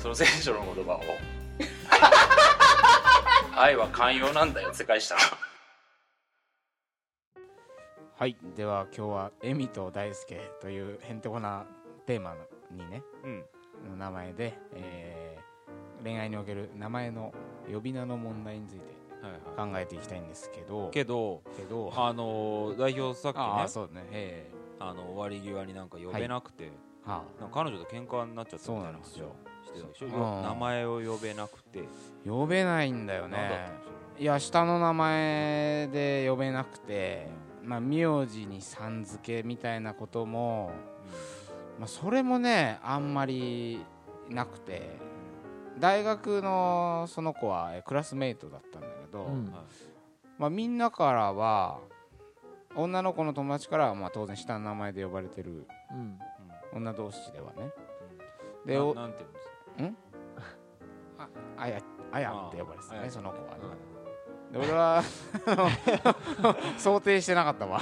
その聖書の言葉を。愛は寛容なんだよって返したのはいでは今日はエミと大輔というへんてこなテーマにね、の名前で、えー恋愛における名前の呼び名の問題についてはいはい。考えていきたいんですけど。けどけど。あの代表さっきねああそうね。えあの終わり際になんか呼べなくて、えはなんか彼女と喧嘩になっちゃったみたいなそうなんですよ。話をしてたでしょ、うん。名前を呼べなくて、あ呼べないんだよだったねのいや下の名前で呼べなくてまあ名字にさん付けみたいなこともまあ、それもねあんまりなくて。大学のその子はえクラスメイトだったんだけど、うん。まあ、みんなからは女の子の友達からはまあ当然下の名前で呼ばれてるうん。女同士ではね。うん。でおななんて言うんですかあやあやって呼ばれてたねその子はね。はいで俺はあの 想定してなかったわ。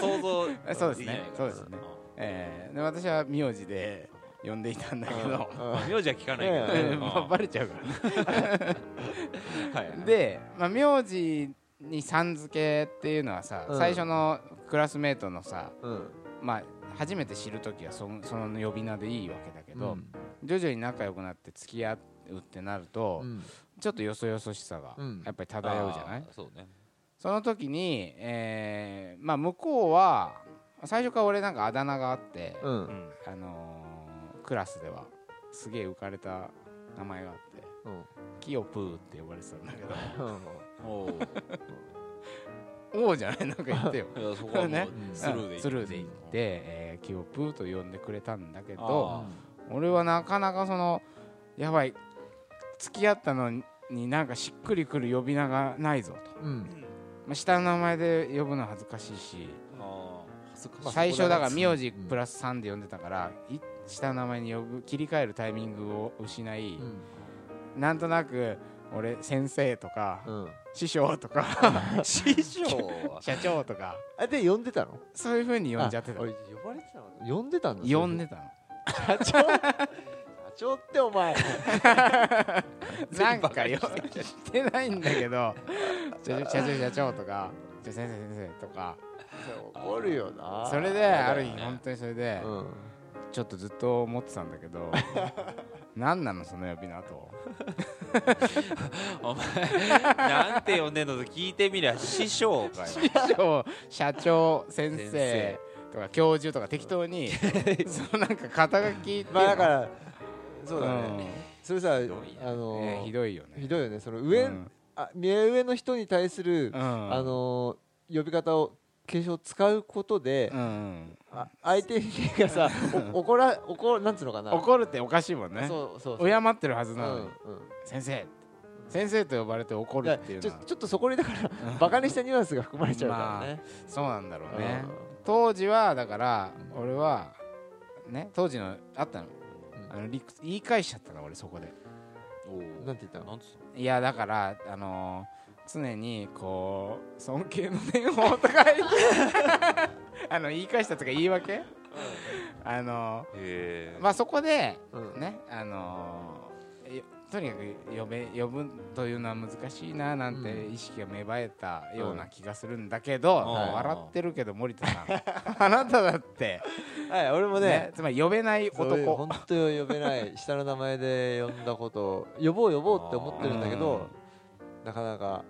想像。え そうですね。きないからそうですね。えーで私は名字で呼んでいたんだけど、まあ名字は聞かないけど、まあバレちゃうからね。で、まあ、名字にさん付けっていうのはさ、うん。最初のクラスメートのさ、うん。まあ、初めて知る時はそその呼び名でいいわけだけど、うん。徐々に仲良くなって付き合うってなると、うん。ちょっとよそよそしさがうん。やっぱり漂うじゃない、そうね。その時に、えーまあ、向こうは最初から俺なんかあだ名があって、あのークラスではすげえ浮かれた名前があってうん。キヨプーって呼ばれてたんだけど。おーおおじゃない？なんか言ってよ。そこはもうね。スルーで行って、えー、キヨプーと呼んでくれたんだけあど俺はなかなかそのやばい付き合ったのになんかしっくりくる呼び名がないぞと、うん。まあ、下の名前で呼ぶの恥ずかしいし、あー。恥ずかしい。まあ最初だから名字プラス3で呼んでたから、い下の名前に呼ぶ切り替えるタイミングを失い、なんとなく俺先生とか、うん。師匠とか 師匠は？社長とか。あで呼んでたの？そういう風に呼んじゃってた。呼ばれてたの？呼んでたんだ呼んでたの社長？社長ってお前。なんかよ。してないんだけど。社長社長とか先生先生とか。怒るよな。それである日本当にそれでうん。ちょっとずっと思ってたんだけど 何なのその呼び名と。お前なんて呼んでんのと聞いてみりゃ師匠かよ。師匠社長先生とか教授とか適当に そのなんか肩書きまあだからそうだね。うん。それさひどいあのえーひどいよね。ひどいよね。その上うん。あ目上の人に対するうん。あの呼び方を継承使うことでうんうん。あ相手がさお怒ら怒なんつうのかな。怒るっておかしいもんね。そうそうそう。敬ってるはずうなのに。んうん。先生。先生と呼ばれて怒るっていうのは。ちょちょっとそこにだからバカにしたニュアンスが含まれちゃうからね。そうなんだろうね。うん当時はだから俺はね当時のあったの。うん。あの理屈言い返しちゃったの俺そこで。なんて言ったの？なんつっいやだからあのー常にこう尊敬の念をとか言ってあの言い返したとか言い訳？あのーまあそこでうん。ねあのとにかく呼べ呼ぶというのは難しいななんて意識が芽生えたような気がするんだけど、うん笑ってるけど森田さん。あなただって、はい俺もねね、つまり呼べない男。本当に呼べない下の名前で呼んだこと呼ぼう呼ぼうって思ってるんだけどなかなか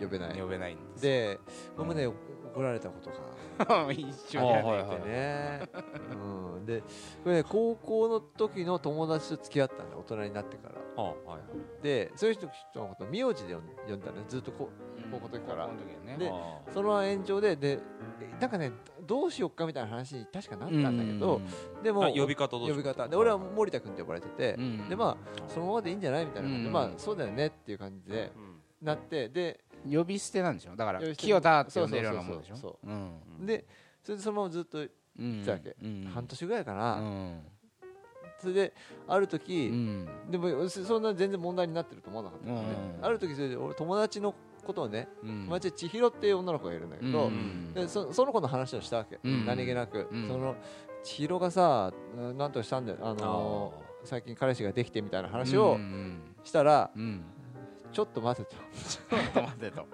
呼べない。呼べないんです。で僕もね怒られたことが 一緒にやあはいねあってね、うん、でこれね高校の時の友達と付き合ったんだ大人になってから。あはいはい。でそういう人のことを名字で呼んだのねずっとこ高校の時から。ね。であその延長ででえなんかねどうしよっかみたいな話に確かなったんだけどでもあ呼び方どうしよう呼び方。で俺は森田君って呼ばれててうん。でまあそのままでいいんじゃないみたいな感じでうん。まあそうだよねっていう感じでうん。なってで呼び捨てなんでしょ？だから清田って呼んでるようなもんでしょ？それでそのままずっとうんたわけ。うん半年ぐらいかうなん。それであるう時ん。でもそそんな全然問題になってると思わなかったうんある時それで俺友達のことをねうん。友達で千尋っていう女の子がいるんだけどうんでそその子の話をしたわけ。うん何気なく。うんその千尋がさなんとかしたんだよ。あのあ最近彼氏ができてみたいな話をうんしたらうんうん。ちょっと待てと。ちょっと待てと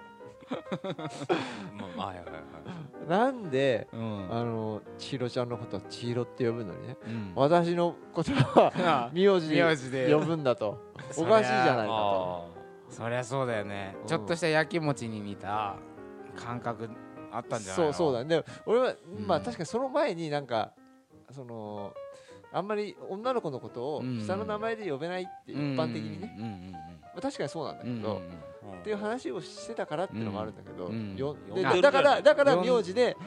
まあはいはいはい。なんでうん。あの千尋ちゃんのことは千尋って呼ぶのにねうん。私のことは 名字でで。呼ぶんだと。おかしいじゃないかと。あそりゃそうだよね、うん。ちょっとした焼き餅に似た感覚あったんじゃないの？そうそうだね。で俺はまあうん確かにその前になんかそのあんまり女の子のことをうん。下の名前で呼べないって一般的にね、まあ、確かにそうなんだけど、うんうんうん。ーっていう話をしてたからっていうのもあるんだけど、うだからだから名字で、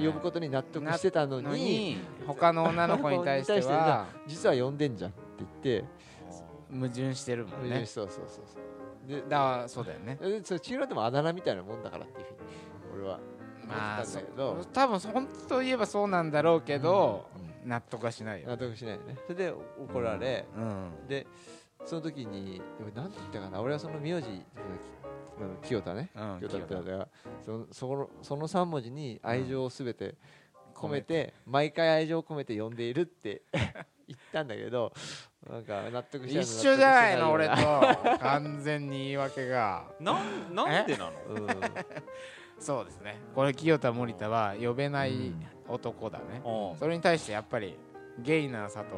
呼ぶことに納得してたのにのに他の女の子に対しては実は呼んでんじゃんって言って、矛盾してるもんね。そうそうそうそう。でだからそうだよね。でそれ千尋でもあだ名みたいなもんだからっていうふうに俺はまあ思ってたんだけど、多分本当といえばそうなんだろうけど、納得はしないよ納得しないよね。それで怒られ、うん。でその時にでもなんて言ったかな俺はその名字うん清田ねうん清田ってそのそのその3文字に愛情をすべて込めて毎回愛情を込めて呼んでいるって 言ったんだけどなんか納得しない一緒じゃないの俺と。完全に言い訳が。なんなんでなの？ないよそうですね。これ清田森田は呼べない男だね、うん。それに対してやっぱりゲイな佐藤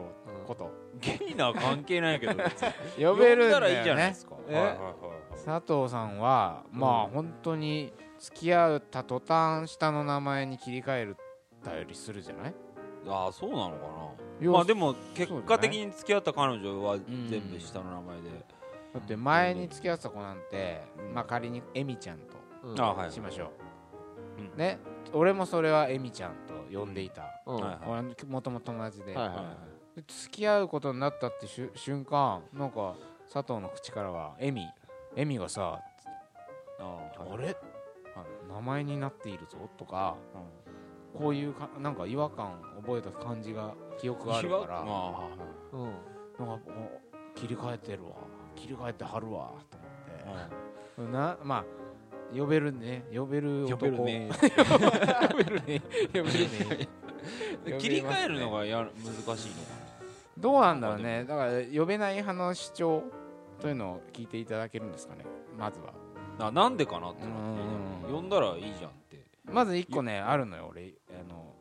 こと。ゲイな関係ないけど。呼べるんだらいいじゃないですか。え？はいはいはい佐藤さんはまあうん。本当に付き合った途端下の名前に切り替えるたよりするじゃない？ああそうなのかな。まあでも結果的に付き合った彼女は全部下の名前で。だって前に付き合ってた子なんて、うん。まあ仮にエミちゃんとしましょう、うんね。俺もそれはエミちゃんと呼んでいた、うん。はいはい。俺もともと友達で、はいはいで付き合うことになったってしゅ瞬間なんか佐藤の口からはエミエミがさあああれ、名前になっているぞ？とかこういうかなんか違和感覚えた感じが記憶があるからまあはいうん。なんかお切り替えてるわ。切り替えてはるわ。と思って、なまあ呼べるね。呼べる男。呼べるね。呼べるね。呼べるね切り替えるのがや難しいのどうなんだろうね。だから呼べない派の主張というのを聞いていただけるんですかね。まずは。かななんでかなってうん。呼んだらいいじゃんって。まず一個ねあるのよ俺。あの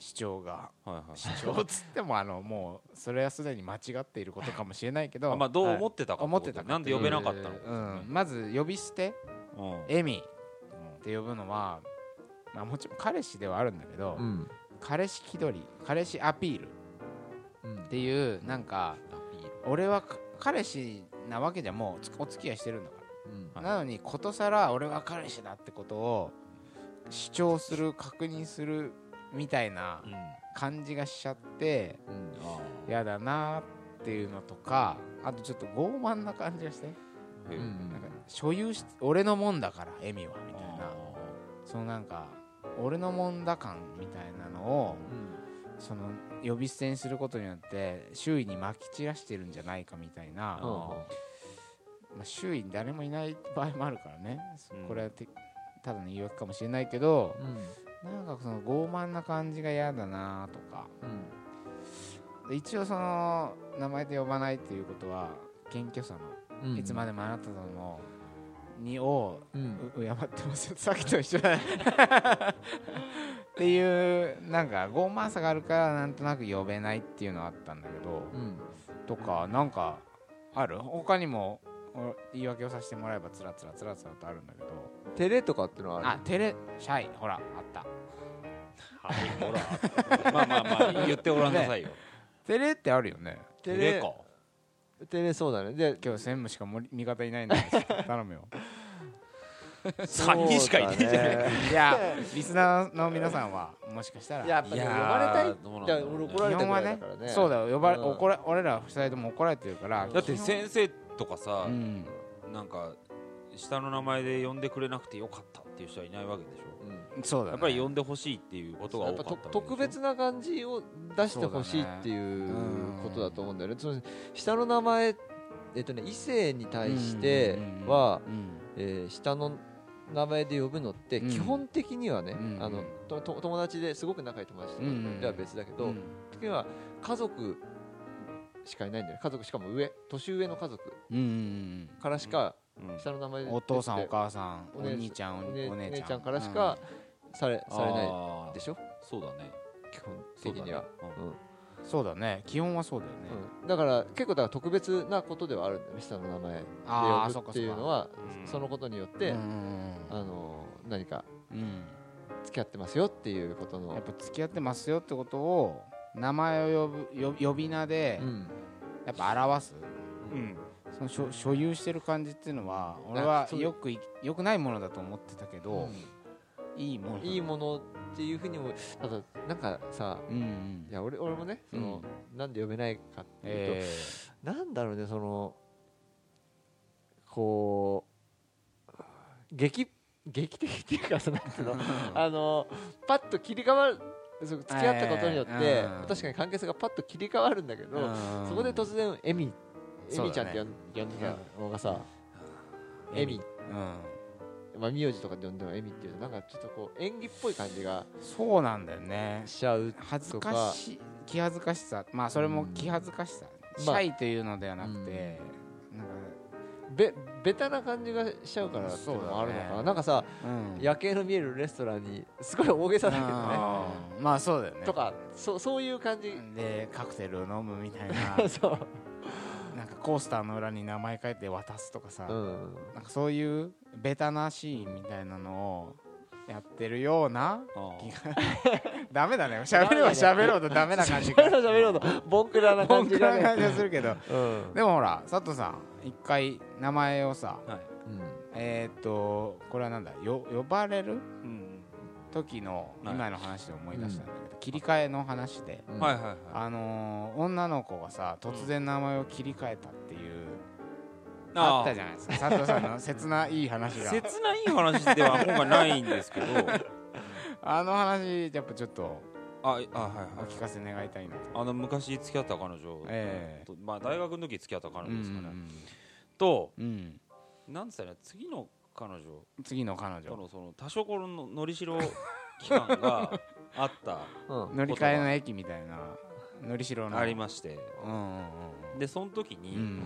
主張が。はいはい。主張っつってもあのもうそれはすでに間違っていることかもしれないけどあまあどう思ってたか思ってたかなんで呼べなかったのうん、まず呼び捨てうん。エミ。って呼ぶのは、まあ、もちろん彼氏ではあるんだけど、うん。彼氏気取り彼氏アピール。っうん。ていうなんか俺はか彼氏なわけじゃもうつお付き合いしてるんだかうん。ら、なのにことさら俺は彼氏だってことを主張する確認するみたいなうん。感じがしちゃってうん。あ嫌だなっていうのとかあとちょっと傲慢な感じがしてうん。なんか所有し俺のもんだからエミはみたいな。あそのなんか俺のもんだ感みたいなのをその呼び捨てにすることによって周囲にまき散らしてるんじゃないかみたいな、うんまあ、周囲に誰もいない場合もあるからね、うん。これはてただの言い訳かもしれないけどうんなんかその傲慢な感じが嫌だなとか。うん。一応その名前で呼ばないっていうことは謙虚さの、うん。いつまでもあなたとのにをうん。う敬ってますよさっきと一緒だねっていうなんか傲慢さがあるからなんとなく呼べないっていうのはあったんだけどうんとかなんかある他にもお言い訳をさせてもらえばつらつらつらつらとあるんだけど。照れとかってのはある？あテレシャイ。ほらあった。はいほらまあまあまあ言ってごらんなさいよ。テレってあるよね。照れ照れか照れそうだね。で今日専務しか味方いないんだ 頼むよ。3人しかいないじゃないいやリスナーの皆さんはもしかしたら。やっぱりいやー呼ばれたい俺怒られたぐ基本はね。らいだからねそうだよ。呼ばれ、うん。怒ら俺ら二人とも怒られてるからだって先生とかさうん。なんか下の名前で呼んでくれなくてよかったっていう人はいないわけでしょ。うん。そうだ、ね、やっぱり呼んでほしいっていうことが多かったと特別な感じを出してほしいっていうことだと思うんだよね。その下の名前えっとね異性に対しては、うん。えー下の名前で呼ぶのってうん。基本的にはね、うん。あのとと友達ですごく仲いい友達とかうん。では別だけど、うん。基本的には家族しかいないんだよね。家族しかも上。年上の家族。からしかうん。下の名前でうんお父さんお母さんお兄ちゃんおお姉ちゃん。お姉ちゃんからしかされされないでしょ？そうだね。基本的には。うんうんうん。そうだね。基本はそうだよね。うん。だから結構だから特別なことではあるんだよね。下の名前で呼ぶっていうのはうんそのことによってあの何か付き合ってますよっていうことの。やっぱ付き合ってますよってことを名前を呼ぶ呼呼び名でうん。やっぱ表す？うん。その所所有してる感じっていうのは俺はよくいよくないものだと思ってたけど、うん。いいもの。いいものっていうふうにもただなんかさうんうん。いや俺俺もねその、なんで呼べないかっていうと、えなんだろうねそのこう劇劇的っていうかその？あのパッと切り替わる付き合ったことによって、確かに関係性がパッと切り替わるんだけど、ーそこで突然エミエミちゃんって呼ん呼んでたのがさ、エミ。うん。まあ名字とかで呼んでもエミっていうとなんかちょっとこう演技っぽい感じがそうなんだよね。しちゃう恥ずかしい気恥ずかしさ。まあそれも気恥ずかしさ、シャイというのではなくて、べベタな感じがしちゃうからっていうのもあるのかな、ね。なんかさうん。夜景の見えるレストランにすごい大げさだけどねうん。まあそうだよね。とかそそういう感じ、でカクテルを飲むみたいな。そう、なんかコースターの裏に名前書いて渡すとかさ、うん、なんかそういうベタなシーンみたいなのをやってるようなあ気が。ダメだね。喋れば喋ろうとダメな感じ喋ろう喋ろうと。ボンクラなボ感じがするけど。うん。でもほら佐藤さん一回名前をさはい。えーっとこれはなんだよ呼ばれるうん時のはい。今の話で思い出したんだけど、切り替えの話で、うん。はいはいはい。あのー女の子がさ突然名前を切り替えたっていう、あったじゃないですか。佐藤さんの 切ないい話が。切ない話では今回ないんですけど。あの話やっぱちょっとああはいはい。お聞かせ願いたいなと。あの昔付き合った彼女えと、まあ、大学の時付き合った彼え女ですかね、とうんうん。なんつったら次の彼女。次の彼女。とのその多少こののりしろ期間が あったうん。乗り換えの駅みたいな乗り代の。ありまして。うんうんうんでその時に、うん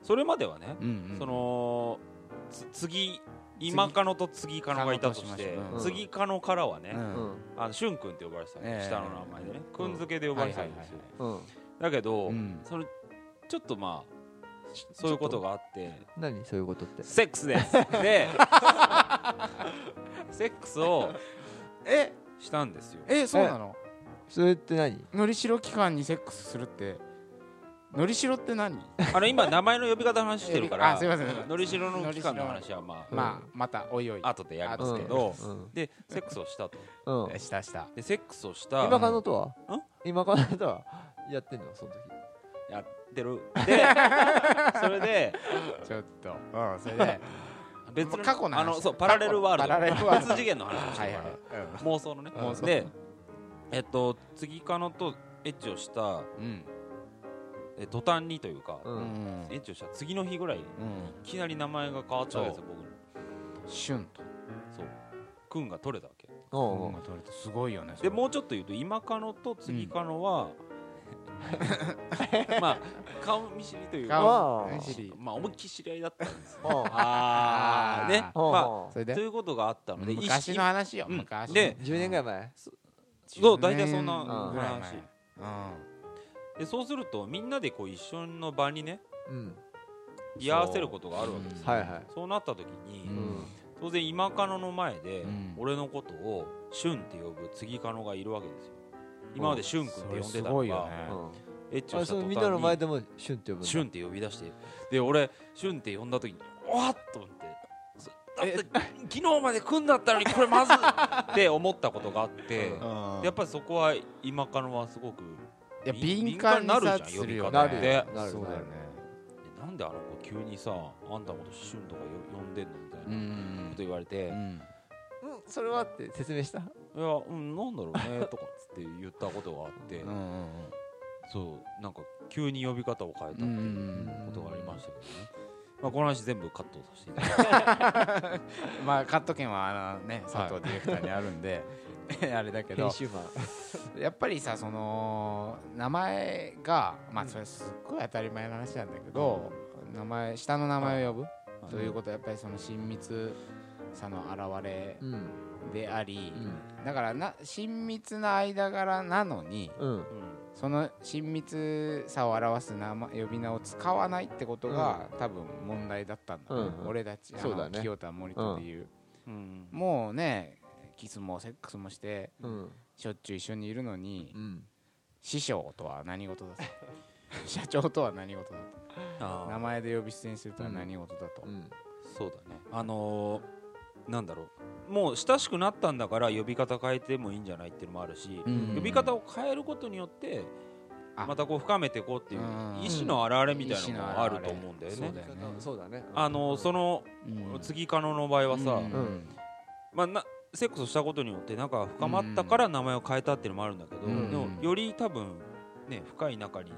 それまではね、うんうん。そのつ次今カノと次カノがいたとして次カノからはね、あのしゅんくんって呼ばれてたの、ええ。下の名前でねくんづけで呼ばれてたんですよ、うん。だけど、うん。そのちょっとまあそういうことがあって。何？そういうことって。セックスです。でセックスをえ？したんですよ。えそうなの？それって何？のりしろ期間にセックスするってのりしろって何？あの今名前の呼び方の話してるから。あすいません。のりしろの期間の話はまあまあまたおいおい。後でやりますけど、うん。でセックスをしたと。うん。したした。でセックスをした。今カノとは？ん？今カノとは？やってんの？その時。やってる。で それでちょっと。うんそれで。別の過去の話。あのそうパラレルワールド。別次元の話をしてはいはい。ら妄想のね。妄想。でえっと次カノとエッチをしたうんえ途端にというか、ううん。んエッチをした次の日ぐらいにいうん。きなり名前が変わったわけですよ僕。のシュンと。そう。くんが取れたわけ。おう。おううん取れてすごいよねでもうちょっと言うと今カノと次カノは、まあ顔見知りというか顔あー見知り。まあ思いっきり知り合いだったんですよ。あー。ね。まおう。それで？あということがあったので昔の話ようん。昔で10年ぐらい前？そう大体そんな10年ぐらい前。話。うんでそうするとみんなでこう一緒の場にねうん。居合わせることがあるわけですよ。はいはい。そうなった時に、うん。当然今カノの前で、うん。俺のことをシュンって呼ぶ次カノがいるわけですよ。今までシュン君って呼んでたのがごいよね。エッチをした途端にのみんなの前でもシュンって呼ぶシュンって呼び出して。で俺シュンって呼んだ時にわっと思ってそだって昨日まで組んだったのにこれまず って思ったことがあって、うん。やっぱりそこは今カノはすごくいや敏敏感になさるじゃん呼び方ででなる。そうだよね。でなんであの子急にさあんたのことシュンとかよ呼んでんのみたいなうんこと言われて、いうん。うんそれはって説明した？やうんなんだろうねとかっつって言ったことがあって、うんうんそうなんか急に呼び方を変えたっていんうことがありましたけどね、まあ、この話全部カットさせていただきますまあカット権はあのね佐藤ディレクターにあるんで あれだけど。やっぱりさその名前がまあそれすっごい当たり前の話なんだけど、名前下の名前を呼ぶ？ということはやっぱりその親密さの表れうん。であり、うん。だからな親密な間柄なのにうん。その親密さを表す名前呼び名を使わないってことが、多分問題だったんだ、俺たち清田森田でいう、うん。もうねキスもセックスもしてうん。しょっちゅう一緒にいるのに、うん。師匠とは何事だと。社長とは何事だと。名前で呼び捨てにするとは何事だと、うん。そうだね。あのーなんだろう。もう親しくなったんだから呼び方変えてもいいんじゃないっていうのもあるし、うん。呼び方を変えることによってあ。またこう深めていこうっていううん。意思の表れみたいなのもあると思うんだよね。そうだ。よね。あのそのうん。次カノの場合はさ、うん。うん。まあ、なセックスをしたことによって仲が深まったから名前を変えたっていうのもあるんだけど、うん。でもより多分ね深い仲に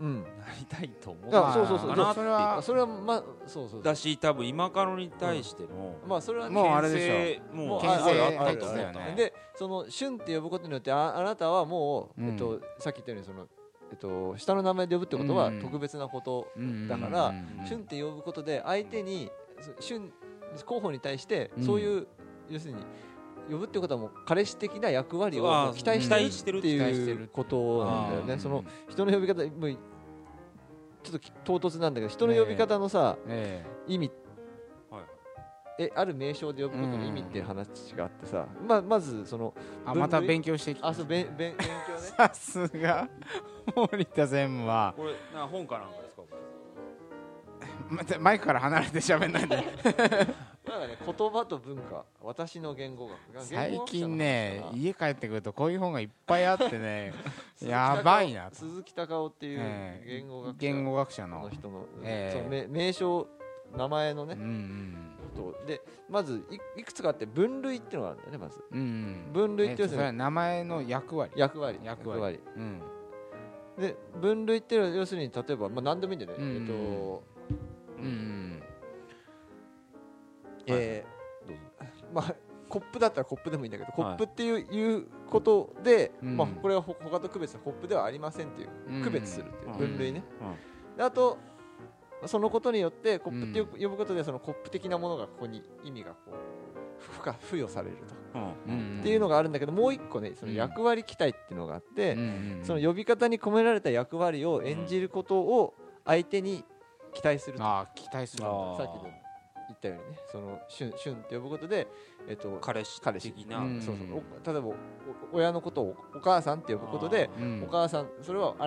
うん。なりたいと思うあそうそうそう。かなってそれはあそれはまあそうそう。だし多分今カノに対してのまあそれはねもうあれでしょ。もう牽制あってたよね。でその「旬」って呼ぶことによってああなたはもう、うん。えっと、さっき言ったようにその、えっと、下の名前で呼ぶってことはうん。特別なことうんだからうん「旬」って呼ぶことで相手にそ旬候補に対してうん。そういう、要するに呼ぶってことはもう彼氏的な役割を期待ししててるるっていう。ことなんだよね。その人の呼び方もうちょっと唐突なんだけど人の呼び方のさ、え。意味はい。えある名称で呼ぶことの意味っていう話があってさ、まあ、まずそのえあまた勉強してきた。あそうべんべん勉強ね。さすが。森田専務は。これな本かなんかですか？こ れまたマイクから離れて喋んないで なんかね言葉と文化私の言語学最近ね家帰ってくるとこういう本がいっぱいあってね やばいなと。鈴木隆夫っていうええ。言語学者言語学者の。の人の,、ええ。その名名称名前のねうん、うん。と。でまずいいくつかあって分類っていうのがあるんだよねまず。うんうん。分類って要するに名前の役割。役割役割。うん。で分類っていうのは要するに例えば、まあ、何でもいいんだよね、うんえっとうんうんえーどうぞ。まあコップだったらコップでもいいんだけど、はい。コップっていういうことで、うん。まあ、これはほ他と区別コップではありませんっていううん。区別するっていううん。分類ね、うん。であとそのことによってコップってよ呼ぶことでそのコップ的なものがここに意味がこう付加付与されると、っていうのがあるんだけどもう一個ねその役割期待っていうのがあって、その呼び方に込められた役割を演じることを相手に期待すると、ああ期待するさっきの言ったようにねその旬旬って呼ぶことで、えっと、彼氏彼氏的な、うん。そうそう。お例えば親のことをお母さんって呼ぶことで、うん。お母さんそれはあ